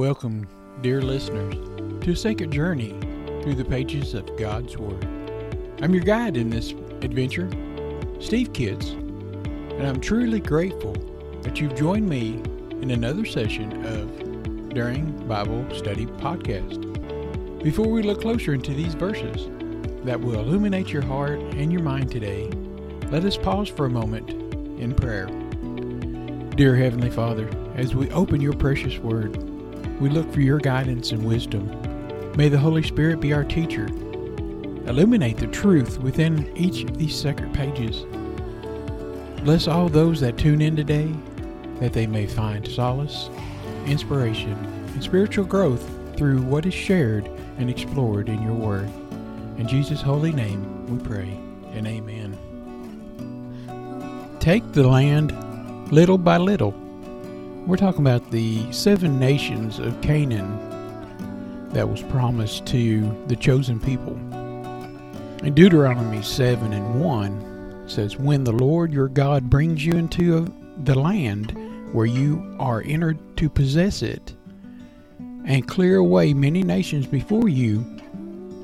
Welcome, dear listeners, to a sacred journey through the pages of God's Word. I'm your guide in this adventure, Steve Kitts, and I'm truly grateful that you've joined me in another session of During Bible Study Podcast. Before we look closer into these verses that will illuminate your heart and your mind today, let us pause for a moment in prayer. Dear Heavenly Father, as we open your precious Word, we look for your guidance and wisdom. May the Holy Spirit be our teacher. Illuminate the truth within each of these sacred pages. Bless all those that tune in today, that they may find solace, inspiration, and spiritual growth through what is shared and explored in your Word. In Jesus' holy name we pray, and amen. Take the land little by little we're talking about the seven nations of Canaan that was promised to the chosen people. In Deuteronomy 7 and 1 says, When the Lord your God brings you into the land where you are entered to possess it, and clear away many nations before you,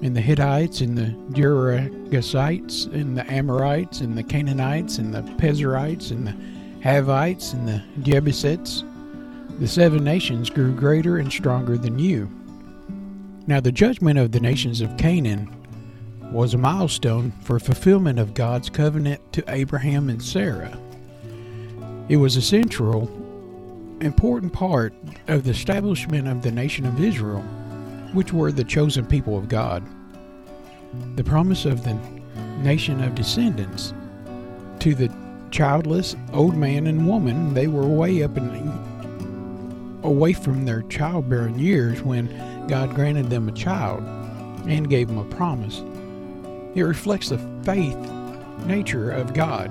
and the Hittites, and the Girgashites, and the Amorites, and the Canaanites, and the Perizzites, and the Hivites, and the Jebusites, the seven nations grew greater and stronger than you. Now, the judgment of the nations of Canaan was a milestone for fulfillment of God's covenant to Abraham and Sarah. It was a central, important part of the establishment of the nation of Israel, which were the chosen people of God. The promise of the nation of descendants to the childless old man and woman, they were way up in away from their childbearing years when God granted them a child and gave them a promise. It reflects the faith nature of God,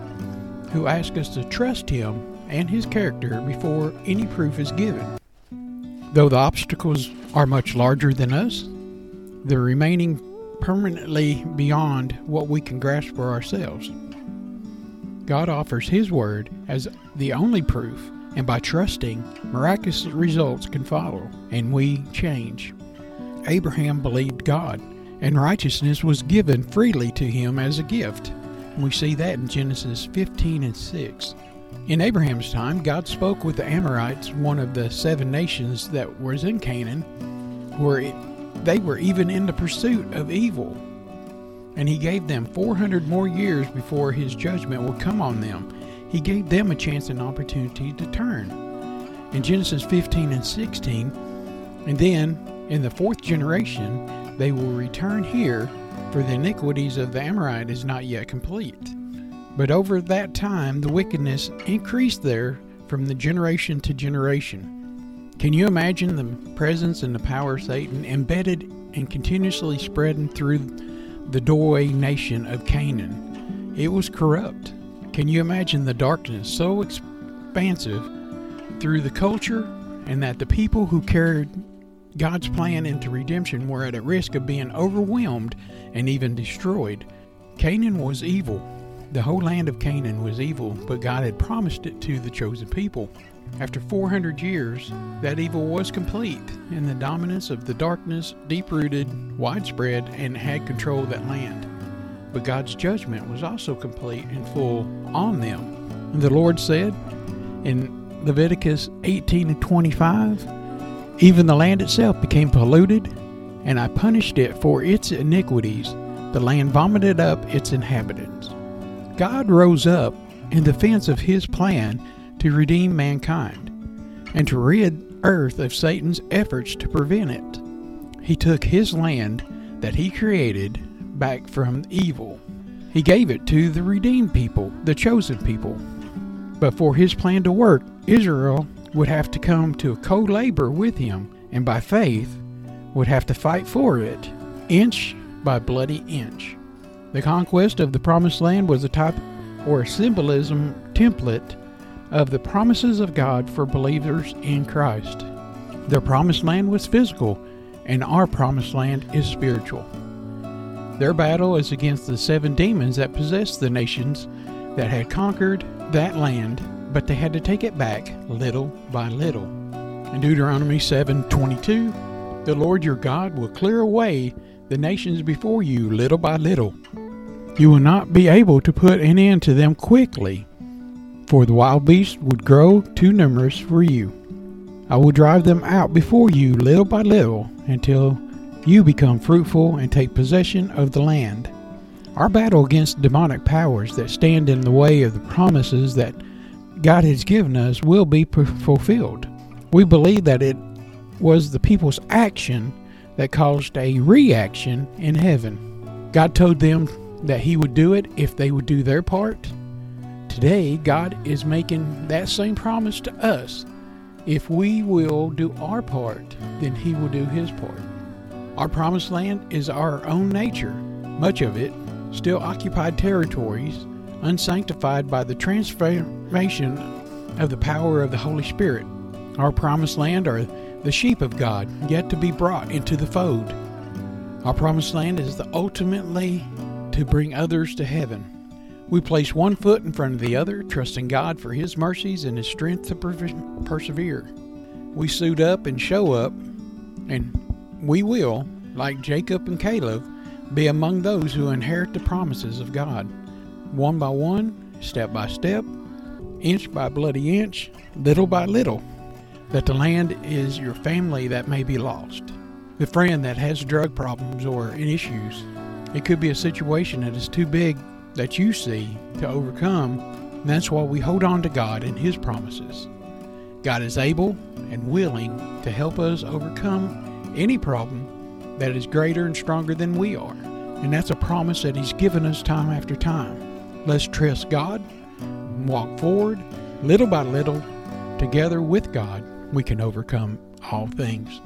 who asks us to trust Him and His character before any proof is given. Though the obstacles are much larger than us, the remaining permanently beyond what we can grasp for ourselves. God offers His Word as the only proof and by trusting, miraculous results can follow, and we change. Abraham believed God, and righteousness was given freely to him as a gift. We see that in Genesis 15 and 6. In Abraham's time, God spoke with the Amorites, one of the seven nations that was in Canaan, where it, they were even in the pursuit of evil. And he gave them 400 more years before his judgment would come on them he gave them a chance and opportunity to turn. In Genesis 15 and 16, and then in the fourth generation, they will return here, for the iniquities of the Amorite is not yet complete. But over that time, the wickedness increased there from the generation to generation. Can you imagine the presence and the power of Satan embedded and continuously spreading through the doorway nation of Canaan? It was corrupt. Can you imagine the darkness so expansive through the culture and that the people who carried God's plan into redemption were at a risk of being overwhelmed and even destroyed? Canaan was evil. The whole land of Canaan was evil, but God had promised it to the chosen people. After 400 years, that evil was complete, and the dominance of the darkness deep rooted, widespread, and had control of that land but God's judgment was also complete and full on them. And the Lord said in Leviticus 18 and 25, Even the land itself became polluted, and I punished it for its iniquities. The land vomited up its inhabitants. God rose up in defense of his plan to redeem mankind and to rid earth of Satan's efforts to prevent it. He took his land that he created back from evil. He gave it to the redeemed people, the chosen people. But for his plan to work, Israel would have to come to a co labor with him, and by faith would have to fight for it, inch by bloody inch. The conquest of the promised land was a type or symbolism template of the promises of God for believers in Christ. The promised land was physical, and our promised land is spiritual. Their battle is against the seven demons that possessed the nations that had conquered that land, but they had to take it back little by little. In Deuteronomy 7:22, the Lord your God will clear away the nations before you little by little. You will not be able to put an end to them quickly, for the wild beasts would grow too numerous for you. I will drive them out before you little by little until you become fruitful and take possession of the land. Our battle against demonic powers that stand in the way of the promises that God has given us will be fulfilled. We believe that it was the people's action that caused a reaction in heaven. God told them that He would do it if they would do their part. Today, God is making that same promise to us. If we will do our part, then He will do His part. Our promised land is our own nature, much of it still occupied territories, unsanctified by the transformation of the power of the Holy Spirit. Our promised land are the sheep of God, yet to be brought into the fold. Our promised land is the ultimately to bring others to heaven. We place one foot in front of the other, trusting God for His mercies and His strength to persevere. We suit up and show up, and we will, like Jacob and Caleb, be among those who inherit the promises of God. One by one, step by step, inch by bloody inch, little by little, that the land is your family that may be lost, the friend that has drug problems or issues. It could be a situation that is too big that you see to overcome. And that's why we hold on to God and His promises. God is able and willing to help us overcome any problem that is greater and stronger than we are. And that's a promise that He's given us time after time. Let's trust God, walk forward, little by little, together with God, we can overcome all things.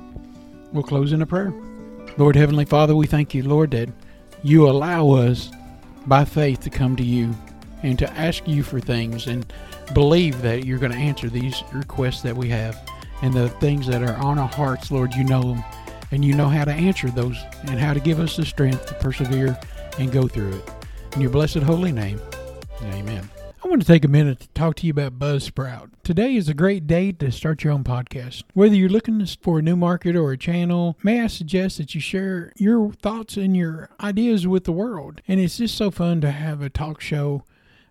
We'll close in a prayer. Lord Heavenly Father, we thank you, Lord, that you allow us by faith to come to you and to ask you for things and believe that you're going to answer these requests that we have and the things that are on our hearts, Lord, you know them and you know how to answer those and how to give us the strength to persevere and go through it. In your blessed holy name, amen. I want to take a minute to talk to you about Buzzsprout. Today is a great day to start your own podcast. Whether you're looking for a new market or a channel, may I suggest that you share your thoughts and your ideas with the world? And it's just so fun to have a talk show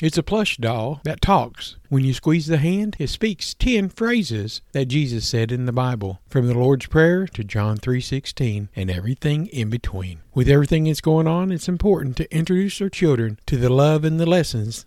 It's a plush doll that talks. When you squeeze the hand, it speaks 10 phrases that Jesus said in the Bible, from the Lord's Prayer to John 3:16 and everything in between. With everything that's going on, it's important to introduce our children to the love and the lessons